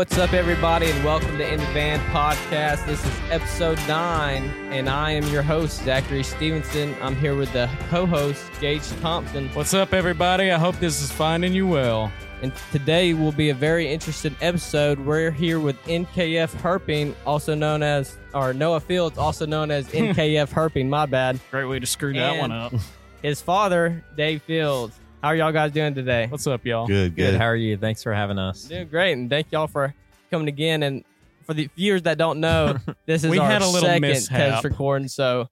What's up, everybody, and welcome to In the Van Podcast. This is episode nine, and I am your host, Zachary Stevenson. I'm here with the co host, Gage Thompson. What's up, everybody? I hope this is finding you well. And today will be a very interesting episode. We're here with NKF Herping, also known as, or Noah Fields, also known as NKF Herping, my bad. Great way to screw that And- one up. His father, Dave Fields. How are y'all guys doing today? What's up, y'all? Good, Good. good. How are you? Thanks for having us. Doing great, and thank y'all for coming again. And for the viewers that don't know, this is We our had a little second mishap. test recording. So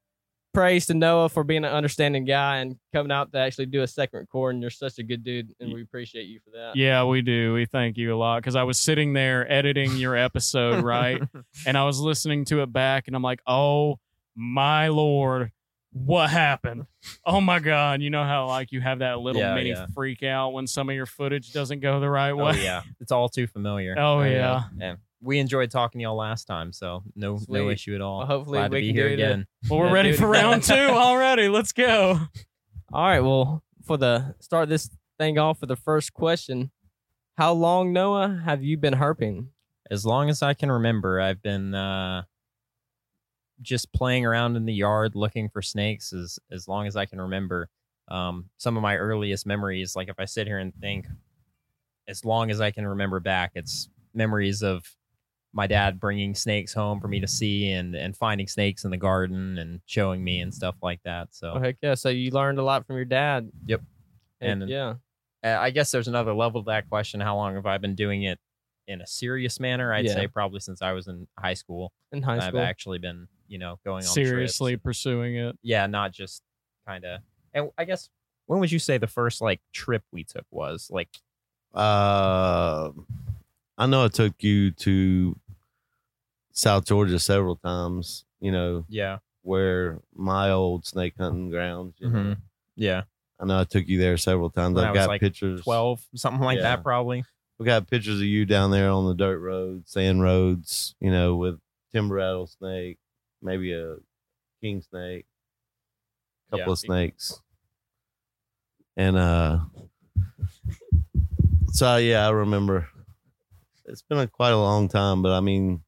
praise to Noah for being an understanding guy and coming out to actually do a second recording. You're such a good dude, and we appreciate you for that. Yeah, we do. We thank you a lot because I was sitting there editing your episode, right? and I was listening to it back, and I'm like, oh my lord, what happened? Oh my god! You know how like you have that little Yeah, mini yeah. freak out when some of your footage doesn't go the right Oh way. yeah, it's all too familiar. Oh, yeah. yeah. We enjoyed talking to y'all last time, so no no Sweet. issue at all. Well, hopefully Glad we to be can here do it again. Well, we're Yeah, ready dude. for round two already. Let's go. All right. Well, for the start this thing off with the first question, how long Noah have you been herping? As long as I can remember, I've been uh, just playing around in the yard looking for snakes as as long as I can remember. Um, some of my earliest memories, like if I sit here and think, as long as I can remember back, it's memories of my dad bringing snakes home for me to see and and finding snakes in the garden and showing me and stuff like that. So Oh heck yeah! So you learned a lot from your dad. Yep. Heck And- yeah. uh, I guess there's another level to that question. How long have I been doing it in a serious manner? I'd Yeah. say probably since I was in high school. In high school, I've actually been, you know, going on Seriously trips. pursuing it. Yeah, not just kind of. And I guess when would you say the first like trip we took was like? Uh, I know I took you to South Georgia several times. You know Yeah, where my old snake hunting grounds. You know? Mhm. yeah, I know I took you there several times. When I I've was got like pictures. twelve, something like Yeah. that, probably. We got pictures of you down there on the dirt roads, sand roads. You know, with timber rattlesnake, maybe a king snake, a couple Yeah. of snakes, and uh. So yeah, I remember. It's been a, quite a long time, but I mean,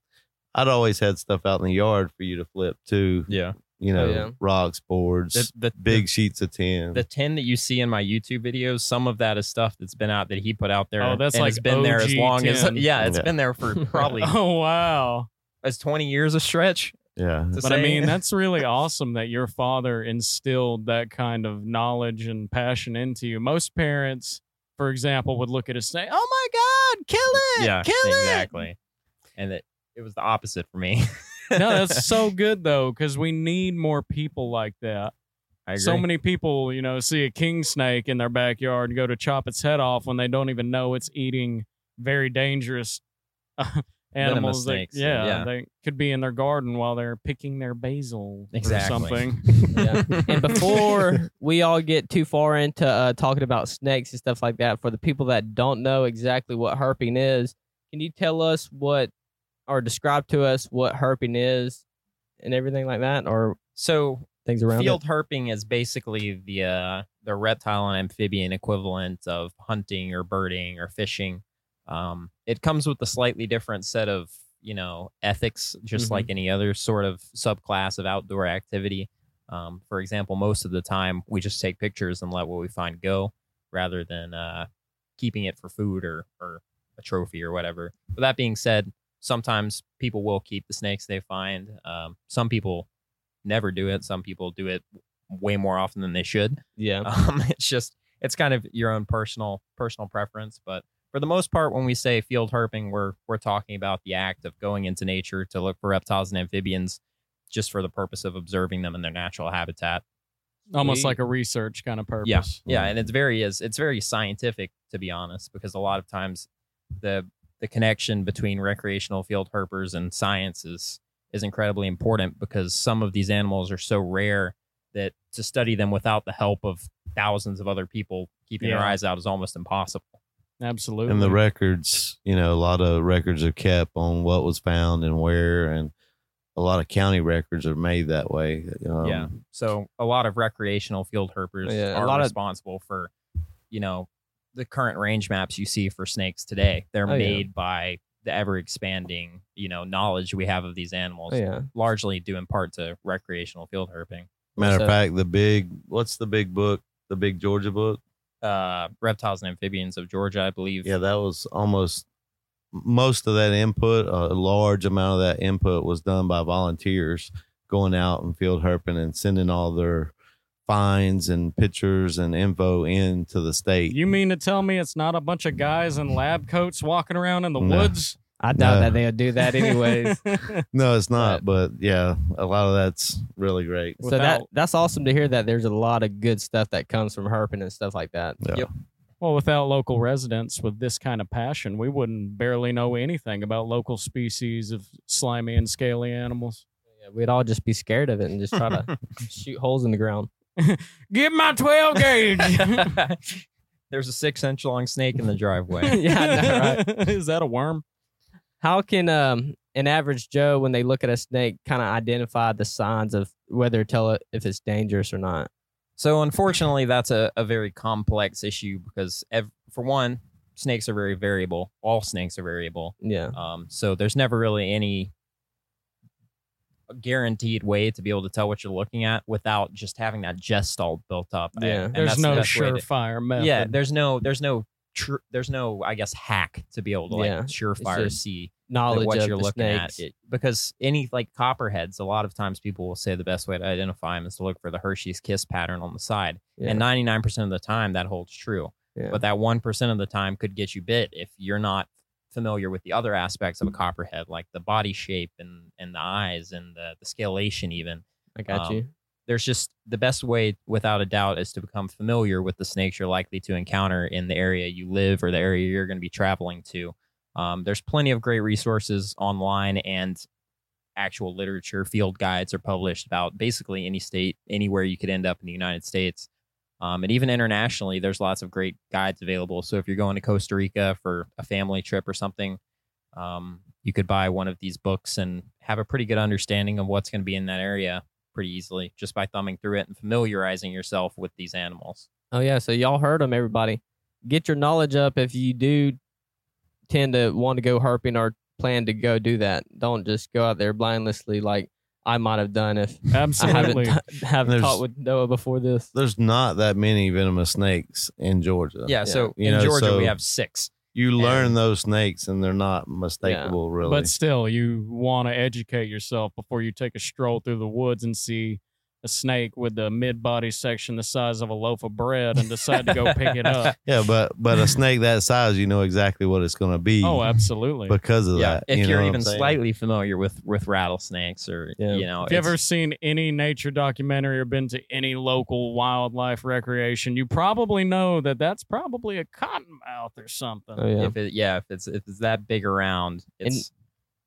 I'd always had stuff out in the yard for you to flip too. Yeah, You know, Oh, yeah. rocks, boards, the, the big sheets of tin. The tin that you see in my YouTube videos, some of that is stuff that's been out that he put out there. Oh, that's and like it's been there as OG long as yeah, it's Yeah. been there for probably Oh wow. as twenty years a stretch. Yeah, to But I mean, that's really awesome that your father instilled that kind of knowledge and passion into you. Most parents, for example, would look at a snake, oh my God, kill it. yeah, kill it. exactly. And it, it was the opposite for me. No, that's so good though, because we need more people like that. I agree. So many people, you know, see a king snake in their backyard and go to chop its head off when they don't even know it's eating very dangerous animals. that- snakes, yeah, yeah. they could be in their garden while they're picking their basil Exactly. or something. Yeah. and before we all get too far into uh, talking about snakes and stuff like that, for the people that don't know exactly what herping is, can you tell us what or describe to us what herping is and everything like that, or so things around field herping is basically the uh, the reptile and amphibian equivalent of hunting or birding or fishing. Um, it comes with a slightly different set of you know ethics, just Mhm. like any other sort of subclass of outdoor activity. Um, for example, most of the time we just take pictures and let what we find go, rather than uh, keeping it for food or or a trophy or whatever. But that being said, sometimes people will keep the snakes they find. Um, some people never do it. Some people do it way more often than they should. Yeah. Um, it's just it's kind of your own personal personal preference, but for the most part, when we say field herping, we're we're talking about the act of going into nature to look for reptiles and amphibians, just for the purpose of observing them in their natural habitat. Almost Sweet. like a research kind of purpose. Yeah, yeah, and it's very is it's very scientific to be honest, because a lot of times the the connection between recreational field herpers and science is is incredibly important because some of these animals are so rare that to study them without the help of thousands of other people keeping their eyes out is almost impossible. Absolutely. and the records, you know, a lot of records are kept on what was found and where, and a lot of county records are made that way. Um, yeah. So a lot of recreational field herpers Yeah, a are lot of- responsible for, you know, the current range maps you see for snakes today. They're Oh, yeah. made by the ever expanding, you know, knowledge we have of these animals, Oh, yeah. largely due in part to recreational field herping. Matter So- of fact, the big what's the big book? The big Georgia book? Uh, reptiles and amphibians of Georgia, I believe. Yeah, that was almost most of that input. A large amount of that input was done by volunteers going out and field herping and sending all their finds and pictures and info into the state. You mean to tell me it's not a bunch of guys in lab coats walking around in the No. woods? I doubt No. that they'll do that anyways. no, it's not. But yeah, a lot of that's really great. so that Without- that's awesome to hear that there's a lot of good stuff that comes from herping and stuff like that. Yeah. Yep. well, without local residents with this kind of passion, we wouldn't barely know anything about local species of slimy and scaly animals. Yeah, we'd all just be scared of it and just try to shoot holes in the ground. Give my 12 gauge. There's a six inch long snake in the driveway. Yeah, I know, right? Is that a worm? How can um an average Joe, when they look at a snake, kind of identify the signs of whether tell it if it's dangerous or not? So unfortunately, that's a, a very complex issue because ev- for one, snakes are very variable. All snakes are variable. Yeah, Um, so there's never really any guaranteed way to be able to tell what you're looking at without just having that gestalt built up. And- Yeah. and There's that's no best surefire method. yeah, there's no there's no tr- there's no I guess hack to be able to like Yeah, surefire just see knowledge what of you're the looking snakes. at it, because any like copperheads a lot of times people will say the best way to identify them is to look for the hershey's kiss pattern on the side Yeah. and 99% of the time that holds true Yeah. but that 1% of the time could get you bit if you're not familiar with the other aspects of a copperhead like the body shape and and the eyes and the, the scalation even I got um, you. There's just the best way without a doubt is to become familiar with the snakes you're likely to encounter in the area you live or the area you're going to be traveling to. Um, there's plenty of great resources online and actual literature field guides are published about basically any state anywhere you could end up in the united states. Um, and even internationally there's lots of great guides available. So if you're going to costa rica for a family trip or something um, you could buy one of these books and have a pretty good understanding of what's going to be in that area pretty easily just by thumbing through it and familiarizing yourself with these animals. Oh yeah, so y'all heard them, everybody. Get your knowledge up if you do tend to want to go herping or plan to go do that. Don't just go out there blindlessly like I might have done if I Absolutely. haven't t- haven't There's- talked with Noah before this. There's not that many venomous snakes in Georgia. Yeah, so You in know, Georgia we have six. You learn And- those snakes and they're not mistakable really. But still, you want to educate yourself before you take a stroll through the woods and see a snake with the mid body section the size of a loaf of bread and decide to go pick it up. yeah, but but a snake that size, you know exactly what it's gonna be Oh, absolutely. because of Yeah, that. if you you are even saying? slightly familiar with with rattlesnakes or Yeah. you know, If you ever seen any nature documentary or been to any local wildlife recreation, you probably know that that's probably a cottonmouth or something. Oh yeah. if it yeah, if it's if it's that big around, it's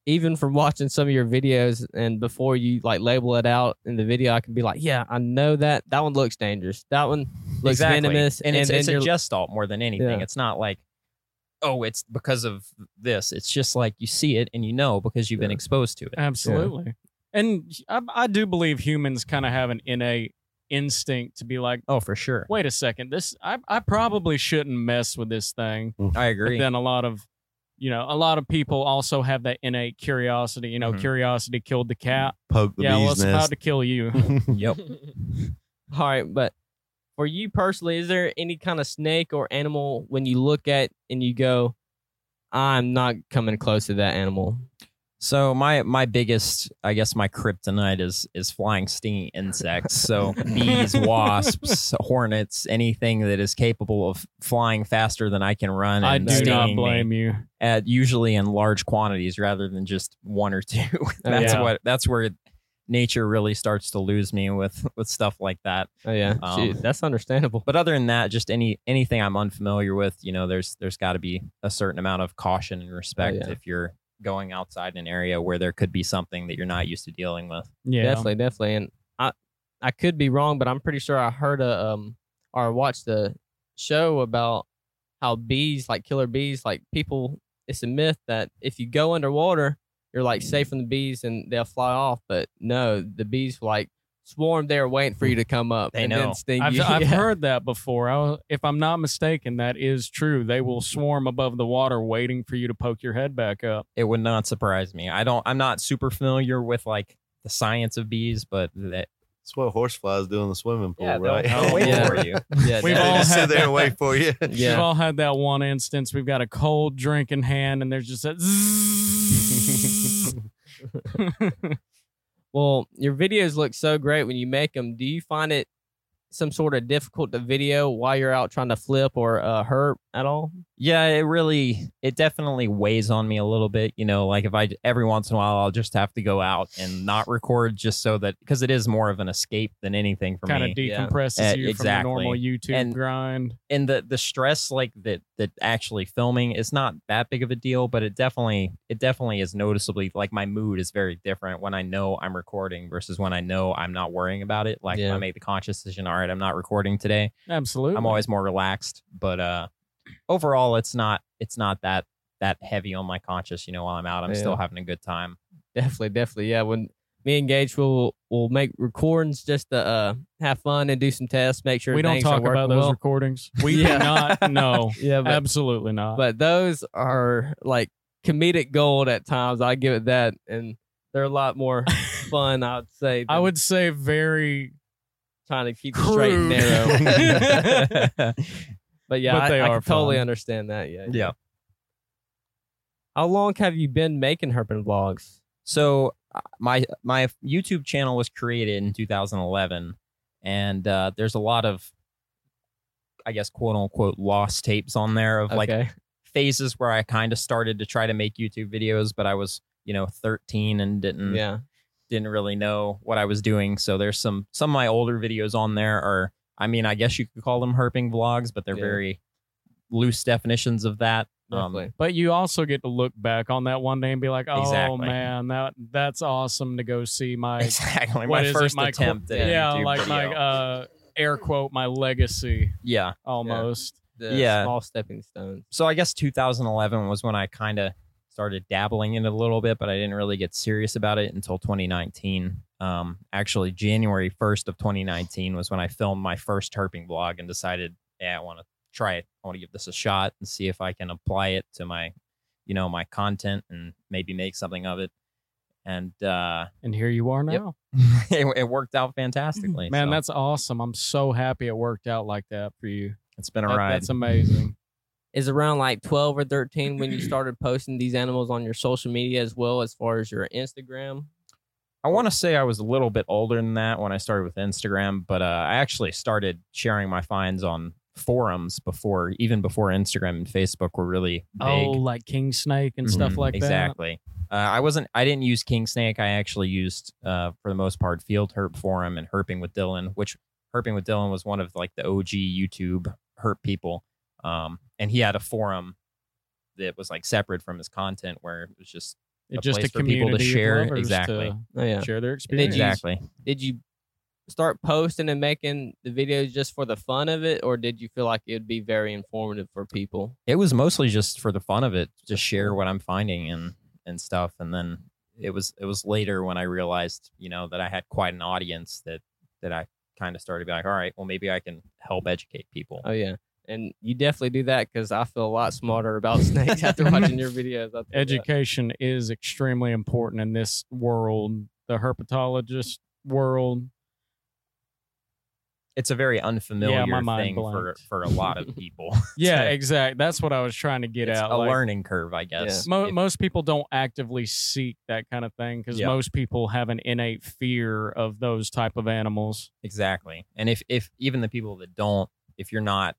Even from watching some of your videos and before you like label it out in the video, I can be like, yeah, I know that that one looks dangerous. That one looks exactly. venomous, and, it's, it's a you're- gestalt more than anything. Yeah. It's not like, oh, it's because of this. It's just like you see it and you know because you've been exposed to it. Absolutely. And I, I do believe humans kind of have an innate instinct to be like, Oh, for sure. wait a second, this I, I probably shouldn't mess with this thing. I But agree. then a lot of you know, a lot of people also have that innate curiosity. You know, Mhm. curiosity killed the cat. poke the yeah, well, bee's it's about to kill you. yep. All right, but for you personally, is there any kind of snake or animal when you look at and you go, I'm not coming close to that animal? So my my biggest, I guess, my kryptonite is is flying stinging insects. So bees, wasps, hornets, anything that is capable of flying faster than I can run. I do not blame you. at usually in large quantities rather than just one or two. that's Yeah. what that's where nature really starts to lose me with with stuff like that. Oh yeah, Um, that's understandable. But other than that, just any anything I'm unfamiliar with, you know, there's there's got to be a certain amount of caution and respect yeah. if you're going outside in an area where there could be something that you're not used to dealing with. Yeah, Definitely, definitely. And I I could be wrong, but I'm pretty sure I heard a um or watched a show about how bees, like killer bees, like people it's a myth that if you go underwater, you're like safe from the bees and they'll fly off. But no, the bees like swarm there waiting for you to come up. They and know. Then sting I've, you. I've Yeah. heard that before. I, if I'm not mistaken, that is true. They will swarm above the water, waiting for you to poke your head back up. It would not surprise me. I don't. I'm not super familiar with like the science of bees, but that That's what horseflies do in the swimming pool, yeah, right? they'll wait Yeah. for you. Yeah, We've they all just sit there that. and wait for you. Yeah. We've all had that one instance. We've got a cold drink in hand, and there's just that. Well, your videos look so great when you make them. Do you find it some sort of difficult to video while you're out trying to flip or uh, hurt at all? Yeah, it really, it definitely weighs on me a little bit. You know, like if I every once in a while, I'll just have to go out and not record just so that because it is more of an escape than anything for kind me. of Yeah. decompresses Uh, you from the normal. YouTube And- grind. and the the stress like that that actually filming is not that big of a deal but it definitely it definitely is noticeably like my mood is very different when i know i'm recording versus when i know i'm not worrying about it like Yeah. i make the conscious decision all right i'm not recording today Absolutely. i'm always more relaxed but uh overall it's not it's not that that heavy on my conscience. you know while i'm out i'm Yeah. still having a good time Definitely, definitely. Yeah, when me and Gage will will make recordings just to uh, have fun and do some tests, make sure we don't things are talk about those well. recordings. We Yeah. do not. No, Yeah, but, absolutely not. but those are like comedic gold at times. I give it that, and they're a lot more fun. I would say. I would say very. trying to keep it straight and narrow. But yeah, But I, they I are can totally fun. understand that. Yeah. yeah How long have you been making Herpin vlogs? So uh, my my YouTube channel was created in 2011, and uh, there's a lot of, I guess, quote unquote, lost tapes on there of like phases where I kind of started to try to make YouTube videos, but I was you know 13 and didn't yeah. didn't really know what I was doing. So there's some some of my older videos on there are, I mean, I guess you could call them herping vlogs, but they're Yeah. very loose definitions of that. Um, But you also get to look back on that one day and be like, "Oh Exactly. man, that that's awesome to go see my exactly. what My is it, first my qu- attempt at yeah, YouTube like video. my uh air quote my legacy yeah. almost." The Yeah. small stepping stones. so I guess 2011 was when I kind of started dabbling in it a little bit, but I didn't really get serious about it until 2019. Um, actually, January 1st of 2019 was when I filmed my first herping vlog and decided, yeah, I want to try it. I want to give this a shot and see if I can apply it to my, you know, my content and maybe make something of it. And uh, And here you are Yep. now. it, it worked out fantastically. Man, so that's awesome. I'm so happy it worked out like that for you. it's been a That- ride. that's amazing. Is around like 12 or 13 when you started posting these animals on your social media as well as far as your Instagram? I want to say I was a little bit older than that when I started with Instagram, but uh, I actually started sharing my finds on forums before, even before Instagram and Facebook were really big. Oh, like King Snake and stuff Mhm, like that. exactly. Uh, I wasn't. I didn't use King Snake. I actually used, uh, for the most part, Field Herp Forum and Herping with Dylan, which Herping with Dylan was one of like the OG YouTube herp people, um, and he had a forum that was like separate from his content, where it was just a just place a for people to share- exactly. to Oh yeah. share their did experience. you- exactly. Did you start posting and making the videos just for the fun of it or did you feel like it would be very informative for people? it was mostly just for the fun of it just share what i'm finding and and stuff and then it was it was later when i realized you know that i had quite an audience that that i kind of started to be like all right well maybe i can help educate people Oh yeah. And you definitely do that because I feel a lot smarter about snakes after watching your videos. I'll tell you that. Education is extremely important in this world, the herpetologist world. it's a very unfamiliar my thing for blanked. for a lot of people Yeah, To- exact. That's what I was trying to get it's at. a like, learning curve i guess Mo- If- most people don't actively seek that kind of thing because Yeah. most people have an innate fear of those type of animals. exactly and if if even the people that don't if you're not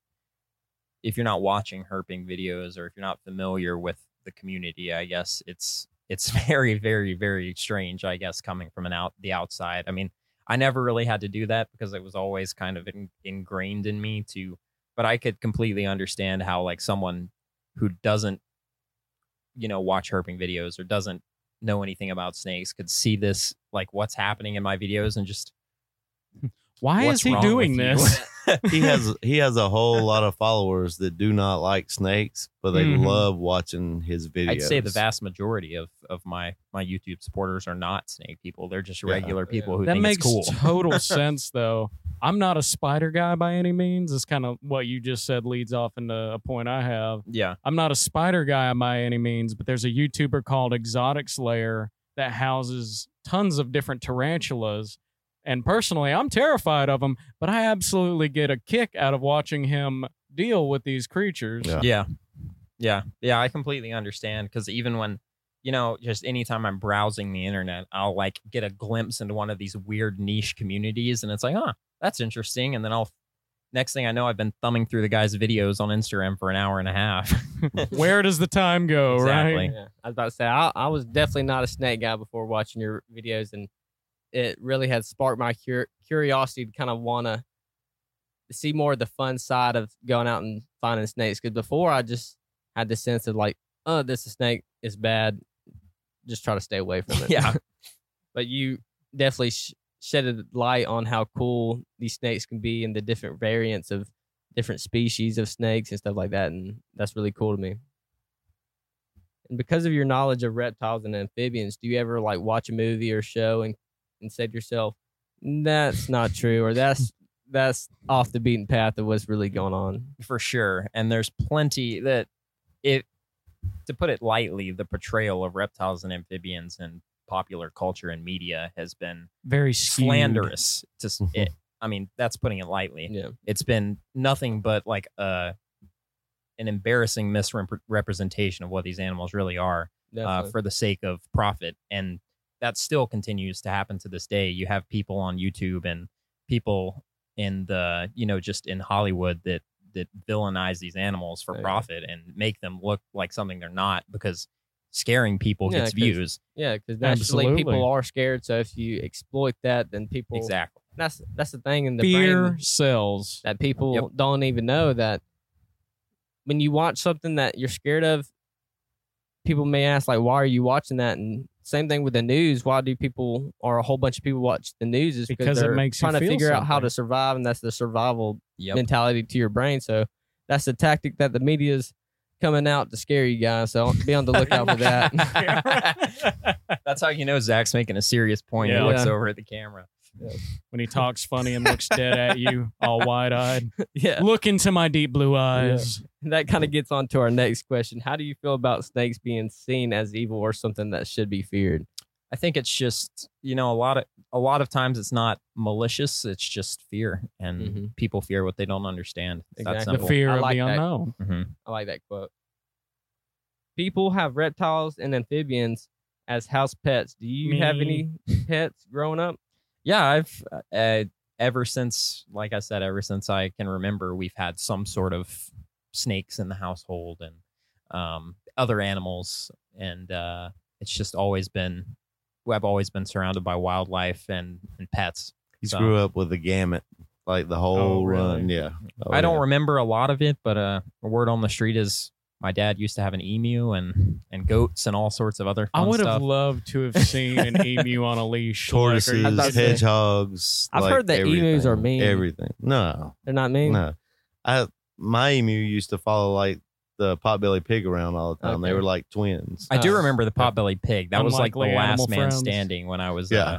if you're not watching herping videos or if you're not familiar with the community i guess it's it's very very very strange i guess coming from an out the outside i mean i never really had to do that because it was always kind of in, ingrained in me to but i could completely understand how like someone who doesn't you know watch herping videos or doesn't know anything about snakes could see this like what's happening in my videos and just Why is he doing this? he has he has a whole lot of followers that do not like snakes, but they Mhm. love watching his videos. I'd say the vast majority of, of my my YouTube supporters are not snake people. They're just Yeah. regular people who that think makes it's cool. total sense though i'm not a spider guy by any means it's kind of what you just said leads off into a point i have yeah. i'm not a spider guy by any means but there's a youtuber called Exotics Lair that houses tons of different tarantulas and personally i'm terrified of them but i absolutely get a kick out of watching him deal with these creatures Yeah. Yeah. Yeah. Yeah. I completely understand because even when, you know, just anytime I'm browsing the internet, I'll like get a glimpse into one of these weird niche communities and it's like, huh, that's interesting. And then I'll, next thing I know, I've been thumbing through the guy's videos on Instagram for an hour and a half. where does the time go Exactly. right Yeah, I was about to say I, I was definitely not a snake guy before watching your videos, and it really had sparked my cur- curiosity to kind of want to see more of the fun side of going out and finding snakes. Because before I just had the sense of like, oh, this snake, is bad, just try to stay away from it. Yeah. but you definitely sh- shed a light on how cool these snakes can be and the different variants of different species of snakes and stuff like that, and that's really cool to me. And because of your knowledge of reptiles and amphibians, do you ever like watch a movie or show and and said to yourself, "That's not true," or "That's that's off the beaten path of what's really going on"? for sure. And there's plenty that it to put it lightly, the portrayal of reptiles and amphibians in popular culture and media has been very skewed. slanderous. To it, I mean, that's putting it lightly. Yeah, It's been nothing but like a an embarrassing misrepresentation of what these animals really are uh, for the sake of profit, and that still continues to happen to this day. You have people on YouTube and people in the you know just in Hollywood that that villainize these animals for Yeah. profit and make them look like something they're not because scaring people Yeah, gets 'cause- views. yeah, because naturally Absolutely. people are scared. So if you exploit that, then people Exactly. that's that's the thing in the fear brain sells that people Yep. don't even know that when you watch something that you're scared of, people may ask like, "Why are you watching that?" And same thing with the news. Why do people or a whole bunch of people watch the news? Is Because it they're makes you trying to feel figure out how to survive, and that's the survival Yep. mentality to your brain. So that's the tactic that the media's coming out to scare you guys. So be on the lookout for that. That's how you know Zach's making a serious point. Yeah. He looks Yeah. over at the camera. When he talks funny and looks dead at you, all wide eyed. yeah. Look into my deep blue eyes. that kind of gets on to our next question. How do you feel about snakes being seen as evil or something that should be feared? I think it's just you know a lot of a lot of times it's not malicious. It's just fear, and Mhm. people fear what they don't understand. It's Exactly. The fear I of like the that. unknown. Mhm. I like that quote. People have reptiles and amphibians as house pets. Do you have any pets growing up? Yeah, I've uh, ever since, like I said, ever since I can remember, we've had some sort of snakes in the household and um, other animals, and uh, it's just always been. I've always been surrounded by wildlife and, and pets. He So- grew up with the gamut, like the whole really? run. Yeah, Oh, I don't yeah. remember a lot of it, but uh, a word on the street is my dad used to have an emu and and goats and all sorts of other. Things. I fun would have stuff. loved to have seen an emu on a leash. Like, tortoises, I was about to say- hedgehogs. I've like heard that emus are mean. Everything. No, They're not mean. no. I my emu used to follow like the potbelly pig around all the time. They were like twins. I do Uh, remember the potbelly pig. That was like the last man friends. standing when I was. Yeah. Uh,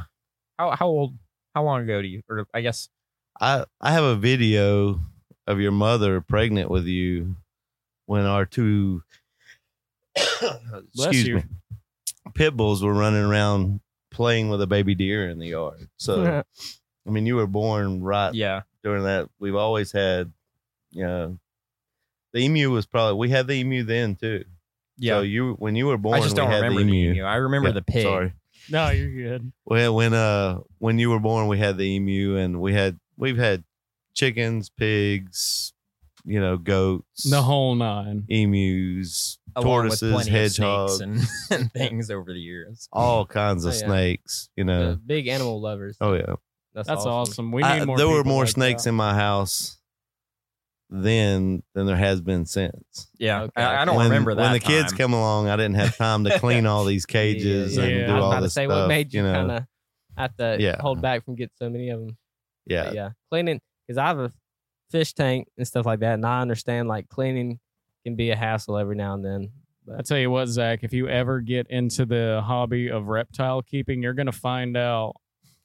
how how old? How long ago do you? Or I guess I I have a video of your mother pregnant with you when our two excuse you. me pit bulls were running around playing with a baby deer in the yard. So I mean, you were born right yeah. during that. We've always had, you know, the emu was probably we had the emu then too. Yeah. So you when you were born, I just don't remember the the emu. emu. I remember Yeah, the pig. Sorry. No, you're good. Well, when uh when you were born, we had the emu, and we had we've had chickens, pigs, you know, goats, The whole nine. emus, along with tortoises, plenty of hedgehogs, snakes and, and things over the years. all kinds of Oh, yeah. snakes. You know. The big animal lovers. oh yeah. That's, That's awesome. We I- need more. there were people more like snakes that. in my house then than there has been since. Yeah, Okay, I, I don't when, remember that. when the kids time. come along. I didn't have time to clean all these cages Yeah, and yeah. do I was all about to this say stuff. what made you, know, kind of have to Yeah. hold back from getting so many of them. yeah. yeah, cleaning because I have a fish tank and stuff like that, and I understand like cleaning can be a hassle every now and then. I tell you what, Zach, if you ever get into the hobby of reptile keeping, you're gonna find out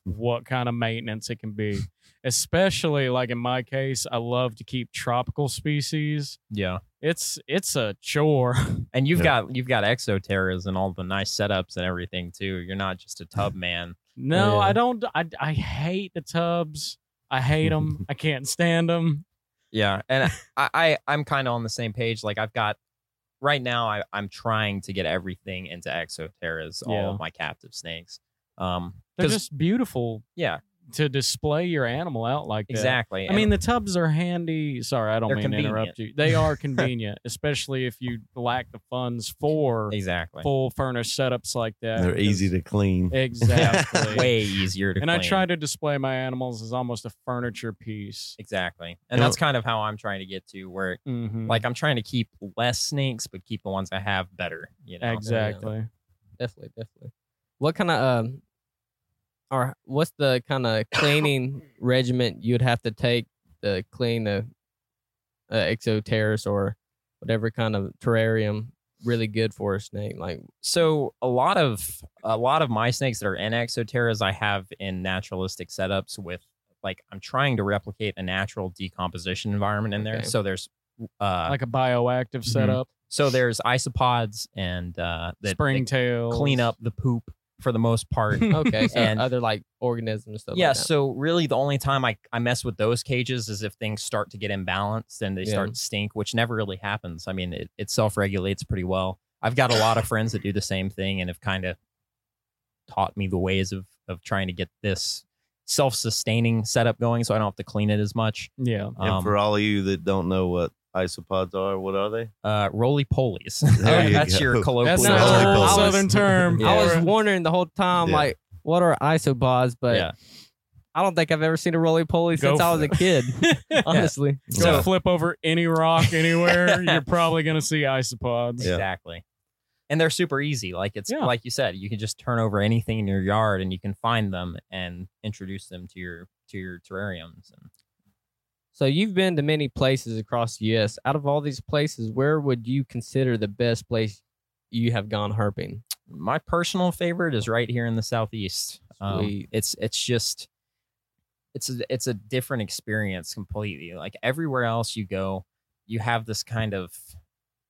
what kind of maintenance it can be. Especially like in my case, I love to keep tropical species. Yeah. It's it's a chore. And you've Yeah. got you've got exoterras and all the nice setups and everything too. You're not just a tub man. No, Yeah. I don't. I I hate the tubs. I hate them. I can't stand them. Yeah, and I, I I'm kind of on the same page. Like I've got right now, I I'm trying to get everything into exoterras, Yeah. all of my captive snakes. Um, They're just beautiful yeah, to display your animal out like that. exactly. I mean, the tubs are handy. Sorry, I don't They're mean to interrupt you. They are convenient, especially if you lack the funds for exactly. full furnished setups like that. They're easy to clean. Exactly. Way easier to. and I try to display my animals as almost a furniture piece. exactly, and You know- that's kind of how I'm trying to get to where Mhm. like I'm trying to keep less snakes, but keep the ones I have better. You know, exactly. Definitely, definitely. What kind of um, or what's the kind of cleaning regiment you'd have to take to clean a, a exoterrace or whatever kind of terrarium really good for a snake? Like, so a lot of a lot of my snakes that are in exoterras I have in naturalistic setups with like I'm trying to replicate a natural decomposition environment in there. Okay. So there's uh Like a bioactive setup, so there's isopods and uh that, that springtail. clean up the poop for the most part. okay, so And- other like organisms stuff. yeah, like so really the only time I, I mess with those cages is if things start to get imbalanced and they Yeah. start to stink, which never really happens. I mean, it, it self regulates pretty well. I've got a lot of friends that do the same thing and have kind of taught me the ways of of trying to get this self sustaining setup going so I don't have to clean it as much. Yeah. and Um, for all of you that don't know what isopods are, what are they? uh, roly polies. There you That's go. your colloquial That's Roly not poly. a southern term. Yeah. I was wondering the whole time, Yeah. like, what are isopods? But Yeah. I don't think I've ever seen a roly poly Go since I was a kid. Honestly, Go So- flip over any rock anywhere, you're probably gonna see isopods. Yeah. Exactly. And they're super easy. Like it's Yeah. like you said, you can just turn over anything in your yard and you can find them and introduce them to your to your terrariums. And So you've been to many places across the U.S. Out of all these places, where would you consider the best place you have gone herping? my personal favorite is right here in the southeast. Um, it's it's just it's a, it's a different experience completely. Like everywhere else you go, you have this kind of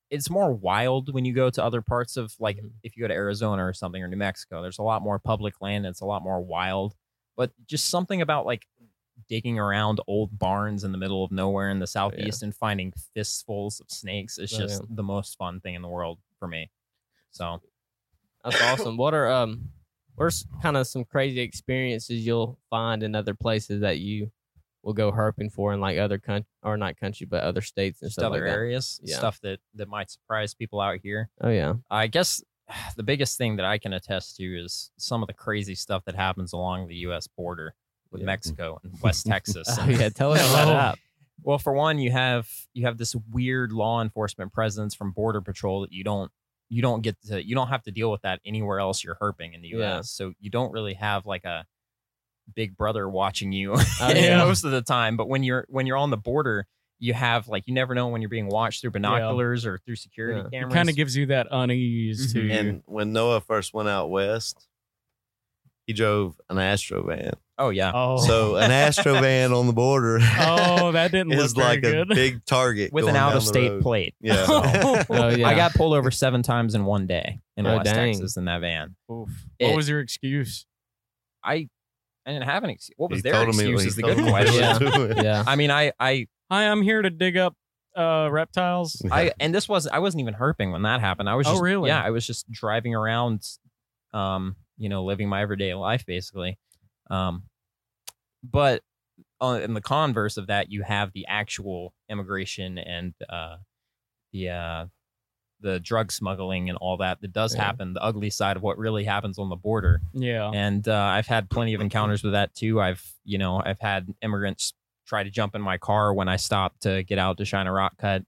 it's more wild when you go to other parts of like Mhm. if you go to Arizona or something or New Mexico. There's a lot more public land. It's a lot more wild, but just something about like digging around old barns in the middle of nowhere in the southeast and finding fistfuls of snakes is Oh, just yeah. the most fun thing in the world for me. So That's awesome. What are um, what's kind of some crazy experiences you'll find in other places that you will go herping for in like other country or not country but other states and just stuff other like that? areas, Yeah. stuff that that might surprise people out here. Oh yeah, I guess the biggest thing that I can attest to is some of the crazy stuff that happens along the U.S. border with Yeah. Mexico and West Texas. oh yeah. Tell us about that. Well, for one, you have you have this weird law enforcement presence from Border Patrol that you don't you don't get to you don't have to deal with that anywhere else you're herping in the U.S. Yeah. So you don't really have like a big brother watching you Oh, yeah. most of the time. But when you're when you're on the border, you have like you never know when you're being watched through binoculars or through security Yeah. cameras. It kind of gives you that unease to Mhm. you. And when Noah first went out west, he drove an Astro van. Oh yeah, oh, So an Astro van on the border oh, that didn't is look like very a big target with going an down out of state plate. Yeah. Oh yeah. I got pulled over seven times in one day in Oh, West dang. Texas in that van. Oof. It- what was your excuse? I I didn't have an excuse. What was He their told him he- excuse? Is the good him what he was question. doing. yeah. I mean, I I Hi, I'm here to dig up uh, reptiles. I and this was I wasn't even herping when that happened. I was Oh, just really? yeah, I was just driving around, um, you know, living my everyday life basically. Um, but uh, in the converse of that, you have the actual immigration and uh, the uh, the drug smuggling and all that that does Yeah. happen. The ugly side of what really happens on the border. Yeah. and uh, I've had plenty of encounters with that too. I've you know I've had immigrants try to jump in my car when I stopped to get out to shine a rock cut,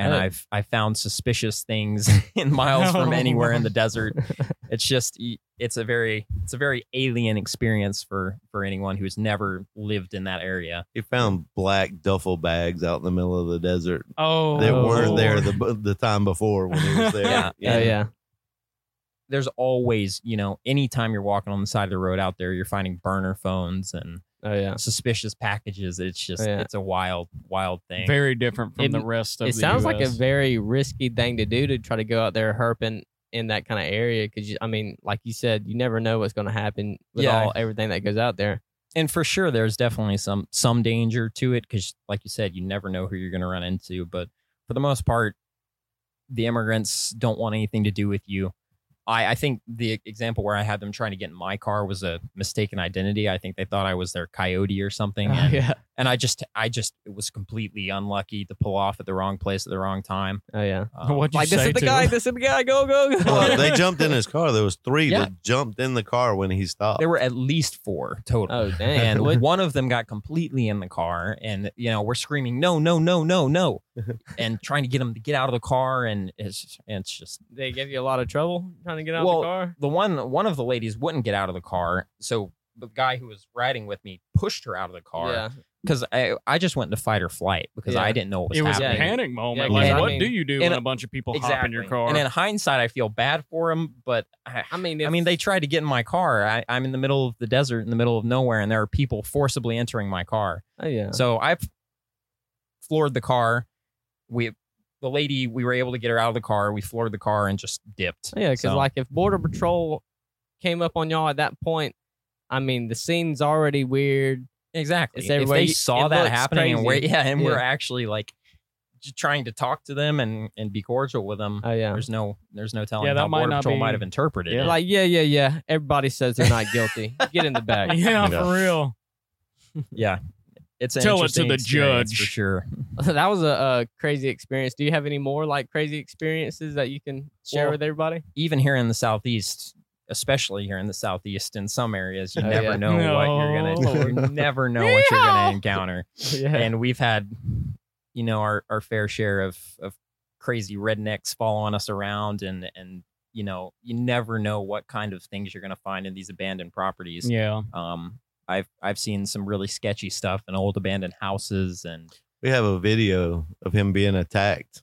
and Oh. I've I found suspicious things in miles from anywhere in the desert. It's just it's a very it's a very alien experience for for anyone who's never lived in that area. He found black duffel bags out in the middle of the desert Oh, that weren't there the the time before when he was there. Yeah. Oh yeah. There's always, you know, anytime you're walking on the side of the road out there, you're finding burner phones and Oh yeah. suspicious packages. It's just Yeah. it's a wild, wild thing. very different from It- the rest of It the sounds like a very risky thing to do to try to go out there herping in that kind of area because I mean, like you said, you never know what's going to happen with Yeah. all everything that goes out there. and for sure there's definitely some some danger to it because like you said you never know who you're going to run into but for the most part the immigrants don't want anything to do with you I, I think the example where I had them trying to get in my car was a mistaken identity. I think they thought I was their coyote or something, Oh, and, yeah. And I just, I just it was completely unlucky to pull off at the wrong place at the wrong time. Oh yeah. Um, What'd you Like this is the guy. him? This is the guy. Go go go. Well, they jumped in his car. There was three Yeah. that jumped in the car when he stopped. there were at least four total. oh dang. and one of them got completely in the car and you know we're screaming no no no no no and trying to get him to get out of the car and it's it's just they give you a lot of trouble trying to get out Well, of the car. the one one of the ladies wouldn't get out of the car so the guy who was riding with me pushed her out of the car Yeah. Because I, I just went into fight or flight because Yeah. I didn't know what was happening. it was happening. a panic moment. Yeah, like, I what do you do and when a- a bunch of people hop exactly. in your car? And in hindsight, I feel bad for him, but I, I mean, I mean, they tried to get in my car. I, I'm in the middle of the desert, in the middle of nowhere, and there are people forcibly entering my car. Oh yeah. So I've floored the car. We, the lady, we were able to get her out of the car. We floored the car and just dipped. Oh, yeah, because So- like if Border Patrol came up on y'all at that point, I mean the scene's already weird. Exactly. If they saw that looks happening, and we're yeah, and we're actually like trying to talk to them and and be cordial with them. Oh yeah. There's no there's no telling Yeah, that how might Border not Patrol be- might have interpreted Yeah. it. Like yeah, yeah, yeah. Everybody says they're not guilty. Get in the back. yeah, Yeah. for real. yeah, it's an Tell it to the judge. for sure. that was a, a crazy experience. Do you have any more like crazy experiences that you can share Well, with everybody? even here in the southeast, especially here in the southeast, in some areas, you Oh, never yeah. know what you're gonna you never know what you're gonna encounter. Yeah. And we've had, you know, our, our fair share of of crazy rednecks following us around and and you know, you never know what kind of things you're gonna find in these abandoned properties. Yeah. Um I've I've seen some really sketchy stuff in old abandoned houses and we have a video of him being attacked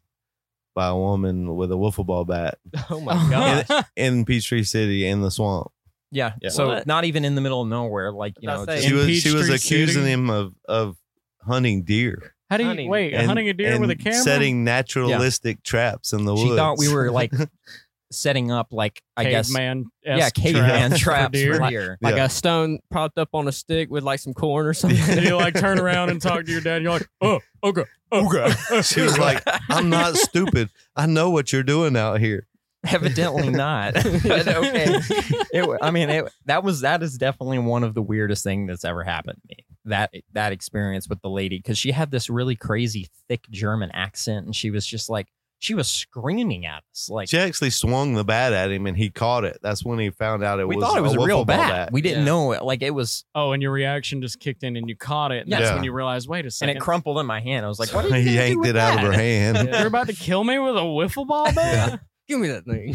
by a woman with a wiffle ball bat oh my oh, god. in Peachtree City in the swamp. yeah, Yeah. so What? not even in the middle of nowhere, like you That's know, what I just- say. She In was she was Peachtree accusing City? him of of hunting deer. How do you Hunting. wait? and- hunting a deer with a camera? setting naturalistic traps in the woods. she thought we were like setting up like I guess man yeah caveman traps traps for deer. for Like- deer. like Yeah. a stone propped up on a stick with like some corn or something. And you like turn around and talk to your dad. And you're like, oh, okay, oh, okay. Oh, oh, she was like, I'm not stupid. I know what you're doing out here. Evidently not. but okay. It, I mean, it, that was that is definitely one of the weirdest things that's ever happened to me. That that experience with the lady because she had this really crazy thick German accent and she was just like she was screaming at us like She actually swung the bat at him and he caught it. That's when he found out it was. we was thought it was a, wiffle real ball bat. We didn't Yeah. know it. Like it was, Oh, and your reaction just kicked in and you caught it. And that's Yeah. when you realized, wait a and second. it crumpled in my hand. I was like, "What?" Are you he gonna do yanked with it out of her that? hand. Yeah. You're about to kill me with a wiffle ball bat? Give me that thing.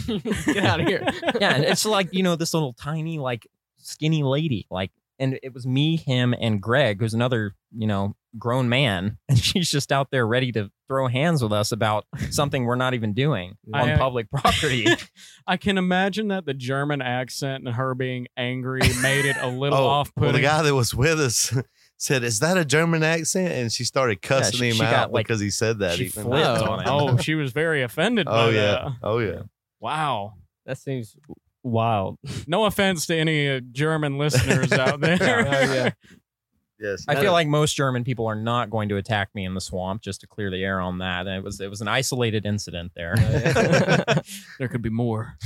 Get out of here. yeah, and it's like you know this little tiny like skinny lady like, and it was me, him, and Greg, who's another you know grown man, and she's just out there ready to throw hands with us about something we're not even doing on I- public property. I can imagine that the German accent and her being angry made it a little Oh, off-putting. well, the guy that was with us said, "Is that a German accent?" And she started cussing she- him she out got, like- because he said that. she even. flipped Oh. on him. oh, she was very offended oh, by oh yeah, that. oh yeah. Wow. That seems wild. No offense to any uh, German listeners out there. Oh, yeah. Yes, I feel like most German people are not going to attack me in the swamp. Just to clear the air on that, and it was it was an isolated incident there. there could be more.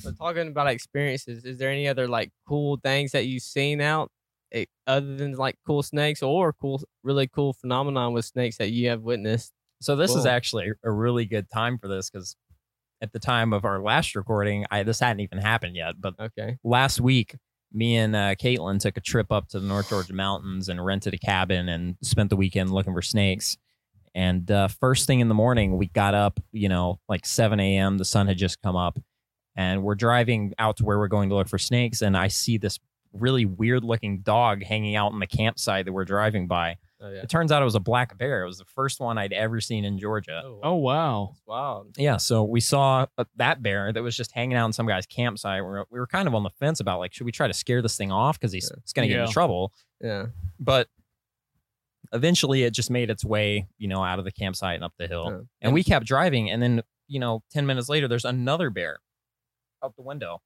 So talking about experiences, is there any other like cool things that you've seen out eh, other than like cool snakes or cool, really cool phenomenon with snakes that you have witnessed? So this is actually a really good time for this because at the time of our last recording, I this hadn't even happened yet. But Okay. last week, me and uh, Caitlin took a trip up to the North Georgia mountains and rented a cabin and spent the weekend looking for snakes. And uh, first thing in the morning, we got up, you know, like 7 a.m. The sun had just come up, and we're driving out to where we're going to look for snakes. And I see this really weird looking dog hanging out in the campsite that we're driving by. Oh yeah. It turns out it was a black bear. It was the first one I'd ever seen in Georgia. Oh wow. wow. wild. Yeah, so we saw uh, that bear that was just hanging out in some guy's campsite. We were, we were kind of on the fence about like, should we try to scare this thing off because he's, Yeah. he's going to get Yeah. into trouble. Yeah. But eventually, it just made its way, you know, out of the campsite and up the hill. Yeah. And we kept driving, and then you know, ten minutes later, there's another bear out the window,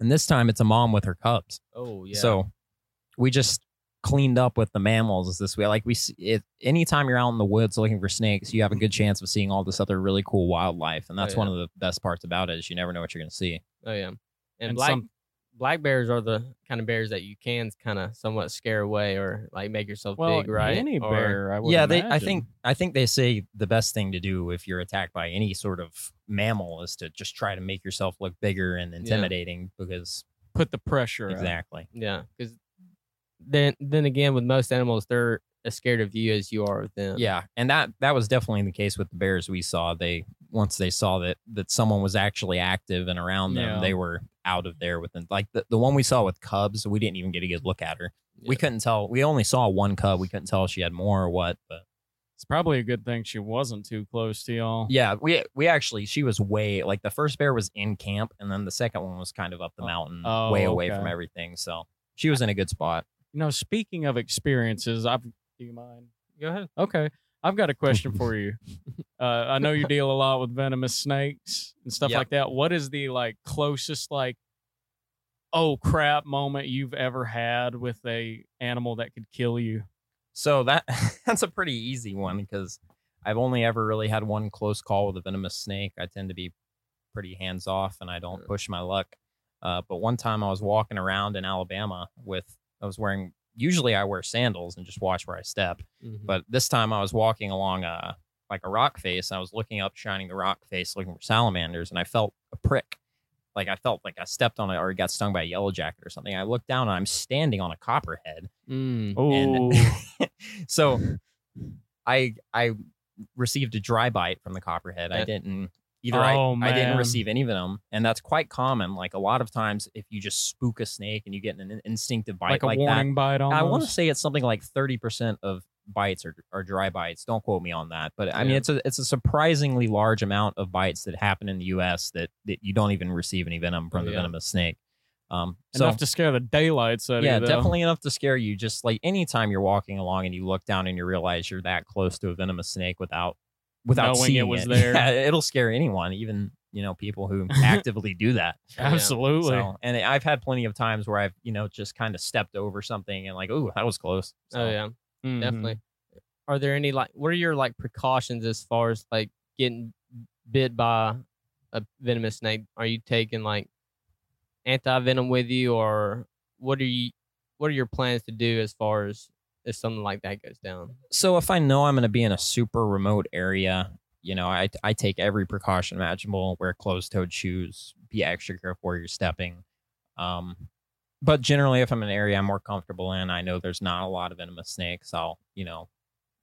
and this time it's a mom with her cubs. Oh yeah. So we just cleaned up with the mammals is this way. Like we, see it, anytime you're out in the woods looking for snakes, you have a mm-hmm. good chance of seeing all this other really cool wildlife, and oh, that's yeah. one of the best parts about it is you never know what you're going to see. Oh yeah. And, And black some- black bears are the kind of bears that you can kind of somewhat scare away or like make yourself Well, big, right? any Or- bear. I would yeah, they. I think. I think they say the best thing to do if you're attacked by any sort of mammal is to just try to make yourself look bigger and intimidating because put the pressure. out. exactly. Yeah, because then then again, with most animals, they're as scared of you as you are of them. Yeah, and that that was definitely the case with the bears we saw. They once they saw that that someone was actually active and around them, Yeah. they were out of there within like the, the one we saw with cubs. We didn't even get a good look at her. We couldn't tell. We only saw one cub. We couldn't tell if she had more or what. But It's probably a good thing she wasn't too close to y'all. yeah, we we actually she was way like the first bear was in camp, and then the second one was kind of up the Oh. mountain, Oh, way away okay. from everything. So she was in a good spot. You know, speaking of experiences, I've. Do you mind? Go ahead. Okay. I've got a question for you. Uh, I know you deal a lot with venomous snakes and stuff Yep. like that. What is the like closest like oh crap moment you've ever had with a animal that could kill you? So that that's a pretty easy one because I've only ever really had one close call with a venomous snake. I tend to be pretty hands off and I don't push my luck. Uh, but one time I was walking around in Alabama with I was wearing usually I wear sandals and just watch where I step. Mhm. But this time I was walking along a like a rock face. I was looking up, shining the rock face, looking for salamanders, and I felt a prick. Like I felt like I stepped on it or got stung by a yellow jacket or something. I looked down and I'm standing on a copperhead Mm. Oh, and so I I received a dry bite from the copperhead. I didn't either Oh, I, I didn't receive any venom, and that's quite common. Like a lot of times, if you just spook a snake and you get an instinctive bite like like, a warning bite that, almost. I want to say it's something like thirty percent of bites are, are dry bites. Don't quote me on that, but I mean it's a it's a surprisingly large amount of bites that happen in the U.S. that that you don't even receive any venom from Oh, the yeah. venomous snake. Um, so enough to scare the daylights out of yeah, you. though. definitely enough to scare you. Just like anytime you're walking along and you look down and you realize you're that close to a venomous snake without without Knowing it was it. there. Yeah, it'll scare anyone, even you know people who actively do that. Oh, yeah. Absolutely. So, and I've had plenty of times where I've you know just kind of stepped over something and like, oh, that was close. Oh So, yeah, Mhm. definitely. Are there any like what are your like precautions as far as like getting bit by a venomous snake? Are you taking like anti venom with you, or what are you? What are your plans to do as far as if something like that goes down? So if I know I'm going to be in a super remote area, you know, I I take every precaution imaginable. Wear closed-toed shoes. Be extra careful where you're stepping. Um, but generally, if I'm in an area I'm more comfortable in, I know there's not a lot of venomous snakes. I'll you know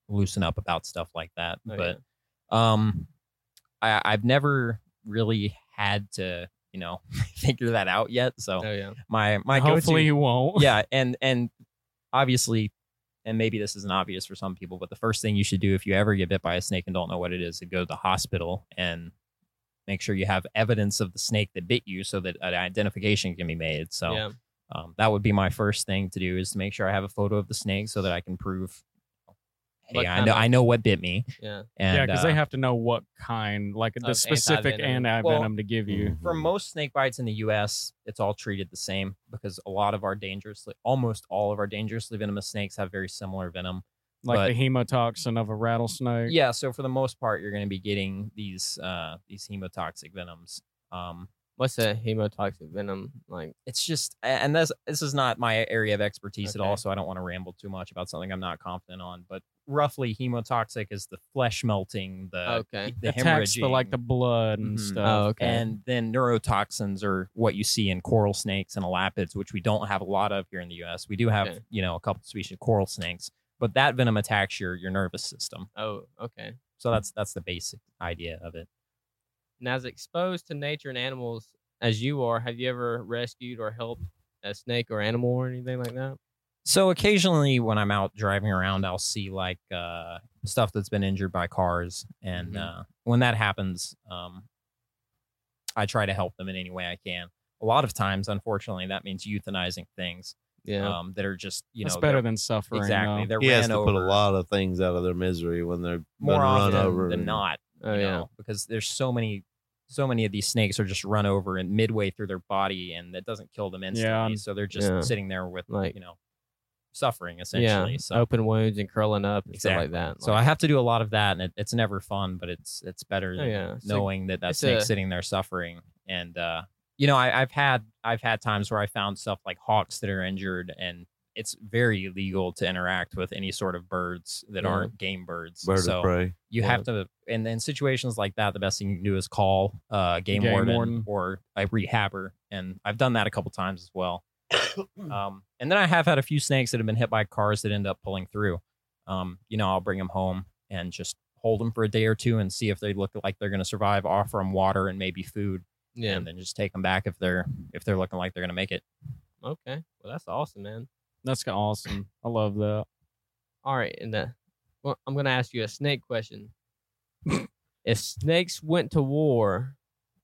loosen up about stuff like that. Oh, but um, I I've never really had to you know figure that out yet. So Oh yeah, my my Hopefully go-to you won't. yeah and and obviously and maybe this isn't obvious for some people but the first thing you should do if you ever get bit by a snake and don't know what it is is go to the hospital and make sure you have evidence of the snake that bit you so that an identification can be made. So yeah, um, that would be my first thing to do is to make sure i have a photo of the snake so that i can prove hey i know of- i know what bit me yeah. and yeah, because uh, they have to know what kind, like the specific anti-venom. anti Well, to give you. for most snake bites in the U.S., it's all treated the same because a lot of our dangerously, almost all of our dangerously venomous snakes have very similar venom. Like but- the hemotoxin of a rattlesnake. Yeah, so for the most part, you're going to be getting these uh, these hemotoxic venoms. Um, What's a hemotoxic venom like? it's just, and this this is not my area of expertise at Okay. all, so I don't want to ramble too much about something I'm not confident on. But roughly, hemotoxic is the flesh melting, the Okay. the attacks the like the blood and Mhm. stuff. Oh, okay. And then neurotoxins are what you see in coral snakes and elapids, which we don't have a lot of here in the U.S. We do have, Okay. you know, a couple species of coral snakes, but that venom attacks your your nervous system. Oh, okay. So that's that's the basic idea of it. And as exposed to nature and animals as you are, have you ever rescued or helped a snake or animal or anything like that? So occasionally when I'm out driving around, I'll see like uh, stuff that's been injured by cars, and Mhm. uh, when that happens, um, I try to help them in any way I can. A lot of times, unfortunately, that means euthanizing things Yeah. um, that are just you That's know better than suffering. exactly though. they're He has ran to put a lot of things out of their misery when they're more been run often over than and- not. oh you yeah. know, because there's so many so many of these snakes are just run over and midway through their body and that doesn't kill them instantly so they're just Yeah. sitting there with Like- you know suffering Yeah. essentially so Open wounds and curling up and stuff like Exactly. that. so i have to do a lot of that and it, it's never fun but it's it's better oh than yeah. So- knowing that that snake's a- sitting there suffering and uh you know I, i've had i've had times where i found stuff like hawks that are injured and it's very illegal to interact with any sort of birds that Yeah. aren't game birds bird so of prey. you Yeah. have to and in situations like that the best thing you can do is call uh game, Game warden, warden. or a rehabber and i've done that a couple times as well um and then i have had a few snakes that have been hit by cars that end up pulling through um you know i'll bring them home and just hold them for a day or two and see if they look like they're going to survive offer them water and maybe food yeah. and then just take them back if they're if they're looking like they're going to make it Okay. Well, that's awesome, man. That's awesome. I love that. All right, and uh, well, I'm gonna ask you a snake question. if snakes went to war,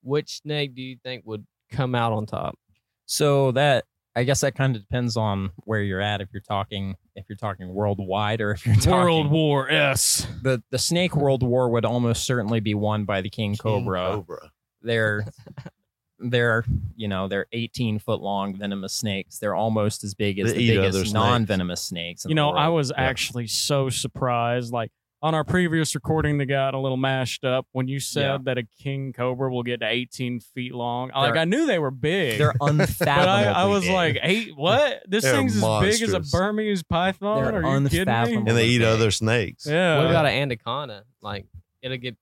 which snake do you think would come out on top? So that I guess that kind of depends on where you're at. If you're talking, if you're talking worldwide, or if you're talking World War S. the the snake world war would almost certainly be won by the king King cobra. Cobra. They're they're you know they're 18 foot long venomous snakes. They're almost as big as They the biggest snakes. non venomous snakes. in You the know, I was Yeah. actually so surprised. Like on our previous recording that got a little mashed up when you said Yeah. that a king cobra will get to 18 feet long. Like They're- I knew they were big. they're but unfathomable. I, I was like, eight, what? This They're thing's as big as a. Burmese python? They're Are you kidding me? And they eat big. other snakes. Yeah. what about an anaconda? Like it'll get.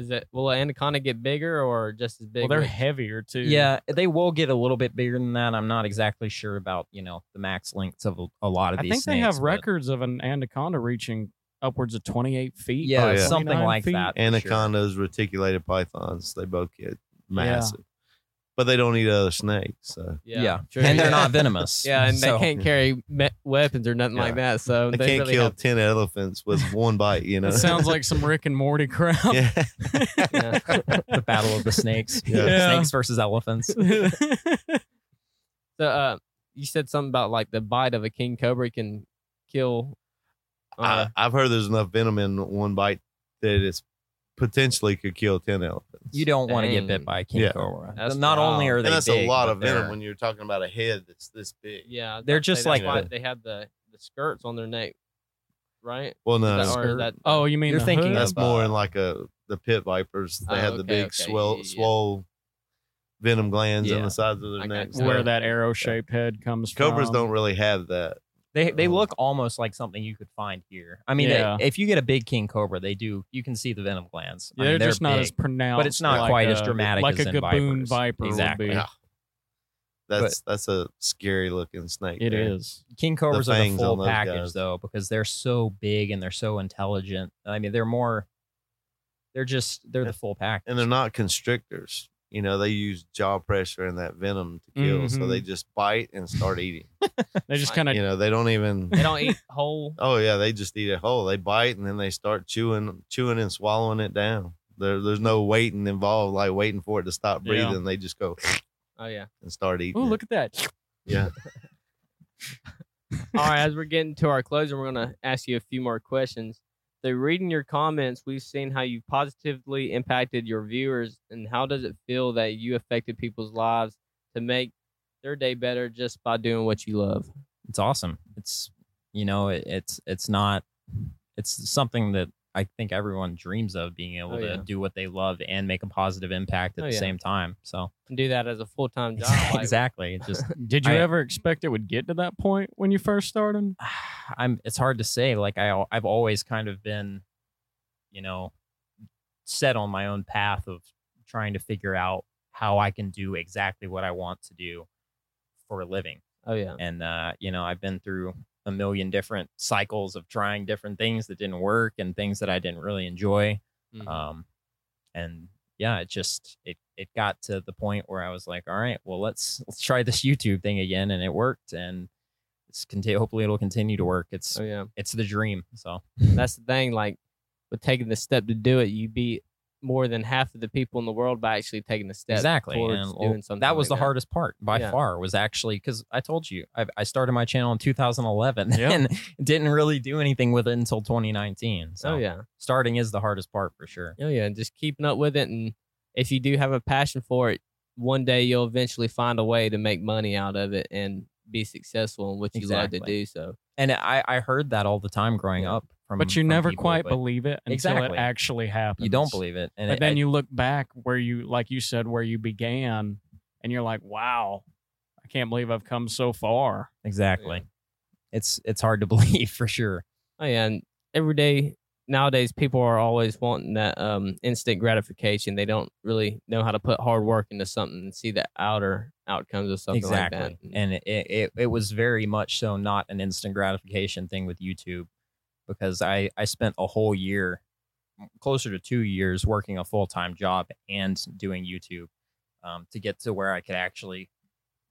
Ju- Is it will an anaconda get bigger or just as big? well, they're with- heavier too. yeah, they will get a little bit bigger than that. I'm not exactly sure about you know the max lengths of a, a lot of I these. I think they have but- records of an anaconda reaching upwards of 28 feet. Yeah, Oh, yeah. something like feet. that. for sure. Anacondas, reticulated pythons, they both get massive. But they don't eat other snakes. So Yeah, true, and they're yeah. not venomous. Yeah, and so- they can't carry me- weapons or nothing like that. So they, they, can't really kill have- 10 elephants with one bite, you know? It sounds like some Rick and Morty crap. yeah. Yeah. the battle of the snakes. Yeah. Yeah. Snakes versus elephants. So, uh, you said something about like the bite of a king cobra can kill. Uh, I, I've heard there's enough venom in one bite that it's potentially could kill 10 elephants. You don't want to get Dang. bit by a king Yeah. cobra. That's Not only wild. are they and that's big, a lot but of venom they're- when you're talking about a head that's this big. yeah, They're about to say just that's like why the- they have the the skirts on their neck, right? Well, no, that- or that- oh, you mean You're the thinking hood? that's of, more uh, in like a the pit vipers. They Oh, have the okay, big okay, swell, yeah, yeah, yeah. swole venom glands on Yeah. the sides of their I got necks. you. where that arrow shaped head comes from. Cobras from. don't really have that. They they Um, look almost like something you could find here. I mean, they- if you get a big king cobra, they do. You can see the venom glands. I mean, they're, just not as pronounced, but it's not like quite as a- dramatic like as a in gaboon vipers. viper Exactly. would be. Yeah. That's that's a scary looking snake. It there. is. King cobras are the fangs full those package guys. though, because they're so big and they're so intelligent. I mean, they're more. They're just they're the full package. and they're not constrictors. You know, they use jaw pressure and that venom to kill, so Mhm. they just bite and start eating. They just kind of You know, they don't even. They don't eat whole. Oh yeah, they just eat it whole. They bite and then they start chewing, chewing and swallowing it down. There, there's no waiting involved, like waiting for it to stop Yeah. breathing. They just go Oh yeah. and start eating. oh look at that. yeah. All right, as we're getting to our closing, we're gonna ask you a few more questions. So, reading your comments, we've seen how you positively impacted your viewers, and how does it feel that you affected people's lives to make their day better just by doing what you love? it's awesome. It's you know it, it's it's not it's something that I think everyone dreams of being able Oh, to yeah. do what they love and make a positive impact at Oh, the yeah. same time. So And do that as a full time job. exactly, it just Did you I- ever expect it would get to that point when you first started? I'm it's hard to say. Like I, I've always kind of been, you know, set on my own path of trying to figure out how I can do exactly what I want to do for a living. Oh yeah. And uh, you know, I've been through a million different cycles of trying different things that didn't work and things that I didn't really enjoy. Mhm. Um, and yeah, it just it it got to the point where I was like, all right, well let's let's try this YouTube thing again, and it worked, and it's continue. hopefully it'll continue to work. It's oh yeah, it's the dream. So that's the thing. Like with taking the step to do it, you beat more than half of the people in the world by actually taking the step. exactly, and doing something. that was like the hardest part by Yeah. far. Was actually because I told you I, I started my channel in 2011 Yeah. and didn't really do anything with it until 2019. So Oh yeah, starting is the hardest part for sure. oh yeah, and just keeping up with it. And if you do have a passion for it, one day you'll eventually find a way to make money out of it and be successful in what you love to do. So And I, I heard that all the time growing up. From, but you from never people, quite believe it until Exactly. it actually happens. You don't believe it, and But it- then I- you look back where you, like you said, where you began, and you're like, wow, I can't believe I've come so far. exactly. Yeah. It's it's hard to believe for sure. Oh yeah, and every day nowadays people are always wanting that um, instant gratification. They don't really know how to put hard work into something and see the outer outcomes of something exactly, like that. and it, it it was very much so not an instant gratification thing with YouTube, because I I spent a whole year, closer to two years, working a full time job and doing YouTube, um, to get to where I could actually,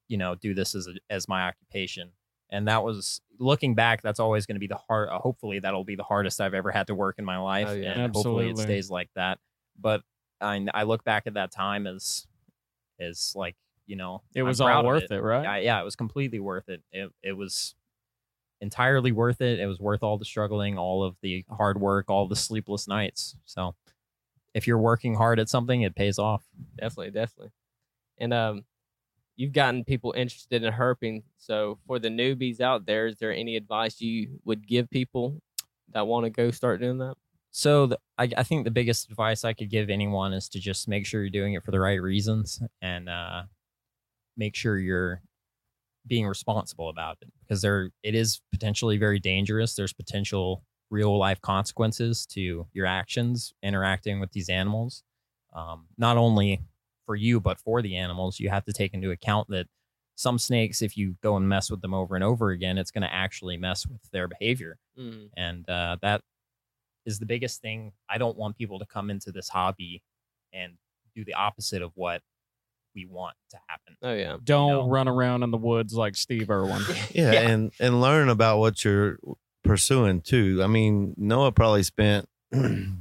you know, do this as a, as my occupation. And that was looking back. That's always going to be the hard. Uh, hopefully, that'll be the hardest I've ever had to work in my life, Oh, yeah. and hopefully it stays like that. But I I look back at that time as as like you know It was all worth it, right? I, yeah, it was completely worth it. It it was entirely worth it. It was worth all the struggling, all of the hard work, all the sleepless nights. So if you're working hard at something, it pays off. definitely, definitely. And um, you've gotten people interested in herping. So for the newbies out there, is there any advice you would give people that want to go start doing that? So the, I, I think the biggest advice I could give anyone is to just make sure you're doing it for the right reasons and uh, make sure you're being responsible about it because there it is potentially very dangerous. There's potential real life consequences to your actions interacting with these animals. Um, not only for you but for the animals, you have to take into account that some snakes, if you go and mess with them over and over again, it's going to actually mess with their behavior Mm, and uh, that is the biggest thing. I don't want people to come into this hobby and do the opposite of what we want to happen. Oh yeah, Don't know. run around in the woods like Steve Irwin. yeah, Yeah. and and learn about what you're pursuing too. I mean, Noah probably spent, you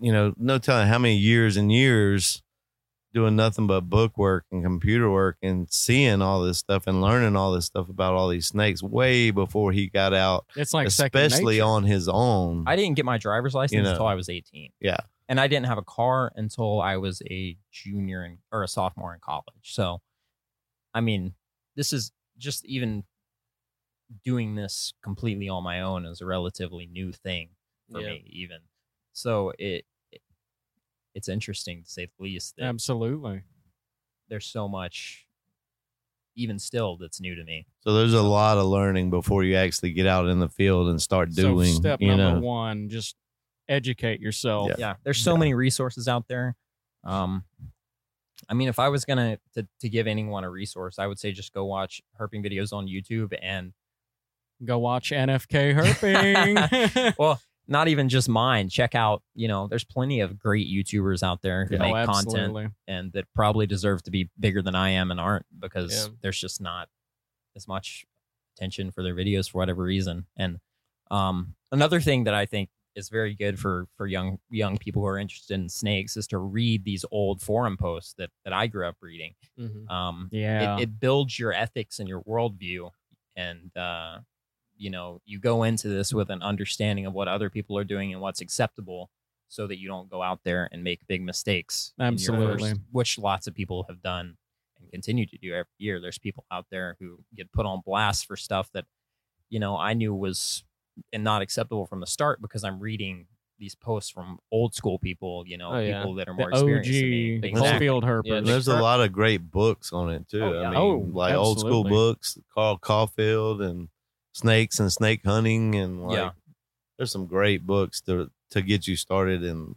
know, no telling how many years and years doing nothing but book work and computer work and seeing all this stuff and learning all this stuff about all these snakes way before he got out, It's like especially on his own. I didn't get my driver's license know. until I was 18. Yeah. And I didn't have a car until I was a junior in, or a sophomore in college. So, I mean, this is just even doing this completely on my own is a relatively new thing for Yeah. me, even. So it, it it's interesting to say the least. That Absolutely. there's so much even still that's new to me so there's a lot of learning before you actually get out in the field and start doing. so step you number know, one, just educate yourself. Yeah. yeah there's so many resources out there um i mean if i was gonna to, to give anyone a resource i would say just go watch herping videos on youtube and Go watch NFK herping. well not even just mine check out you know there's plenty of great youtubers out there who oh, make content and that probably deserve to be bigger than i am and aren't because Yeah. there's just not as much attention for their videos for whatever reason and um another thing that i think is very good for for young young people who are interested in snakes is to read these old forum posts that that i grew up reading Mhm. um Yeah. it, it builds your ethics and your worldview and uh you know you go into this with an understanding of what other people are doing and what's acceptable so that you don't go out there and make big mistakes Absolutely. first- which lots of people have done and continue to do every year there's people out there who get put on blast for stuff that you know i knew was and not acceptable from the start because i'm reading these posts from old school people you know Oh, yeah. people that are the more experienced than me. OG Exactly. field herpers. Yeah, There's a lot of great books on it too. Oh, I mean, Oh, like old school absolutely. books, Carl Kauffeld and snakes and snake hunting, and like Yeah. there's some great books to to get you started and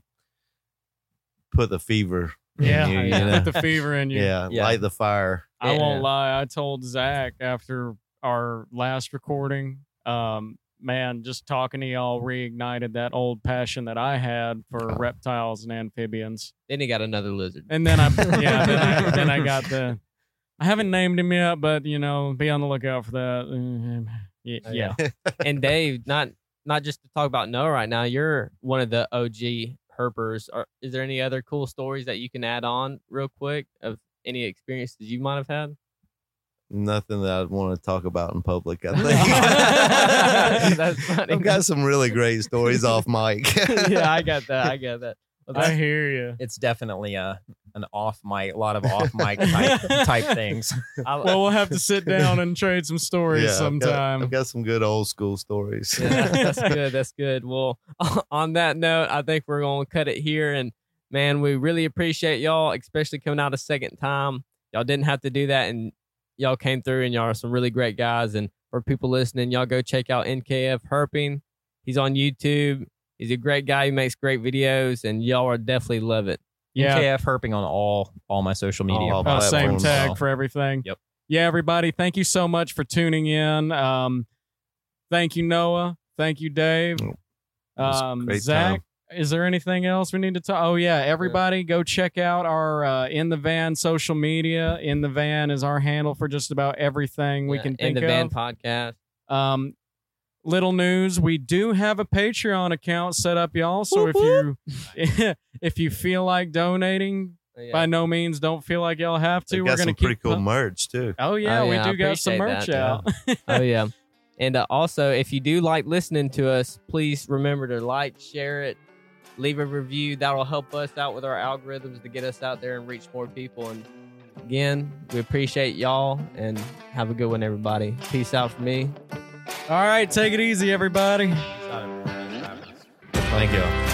put the fever. in yeah, you, you yeah. know? Put the fever in you. yeah, Yeah. light the fire. I Yeah. won't lie. I told Zach after our last recording. Um, man, just talking to y'all reignited that old passion that I had for reptiles and amphibians. Then he got another lizard. And then I, yeah, then I, then I got the. I haven't named him yet, but you know, be on the lookout for that. Mm, yeah, Oh, yeah. and Dave, not not just to talk about Noah right now, you're one of the OG herpers. Are, is there any other cool stories that you can add on real quick of any experiences you might have had? Nothing that I'd want to talk about in public. I think That's funny. I've got some really great stories off mic. yeah, I got that. I got that. Well, I hear you. It's definitely a an off mic, a lot of off mic type, type things. I- Well, we'll have to sit down and trade some stories Yeah, I've got- sometime. I've got some good old school stories. Yeah, that's good. That's good. Well, on that note, I think we're going to cut it here. And man, we really appreciate y'all, especially coming out a second time. Y'all didn't have to do that, and y'all came through, and y'all are some really great guys. And for people listening, y'all go check out NKF Herping. He's on YouTube. He's a great guy. He makes great videos, and y'all are definitely love it. Yeah. KF herping on all all my social media. All Uh, same tag for everything. Yep. Yeah, everybody. Thank you so much for tuning in. Um, thank you, Noah. Thank you, Dave. It was a Um, Zach. time. Is there anything else we need to talk? Oh yeah, everybody go check out our uh, in the van social media. In the van is our handle for just about everything we Yeah, can in think the van of. podcast. Um, little news: we do have a Patreon account set up, y'all. So Whoop, if you if you feel like donating, Yeah. by no means don't feel like y'all have to. We're got gonna some keep pretty cool pu- merch too. Oh yeah, Oh, we yeah, I do got some merch that, out. oh yeah and uh, also if you do like listening to us please remember to like share it leave a review that'll help us out with our algorithms to get us out there and reach more people and again we appreciate y'all and have a good one everybody peace out for me All right, take it easy, everybody. Thank you.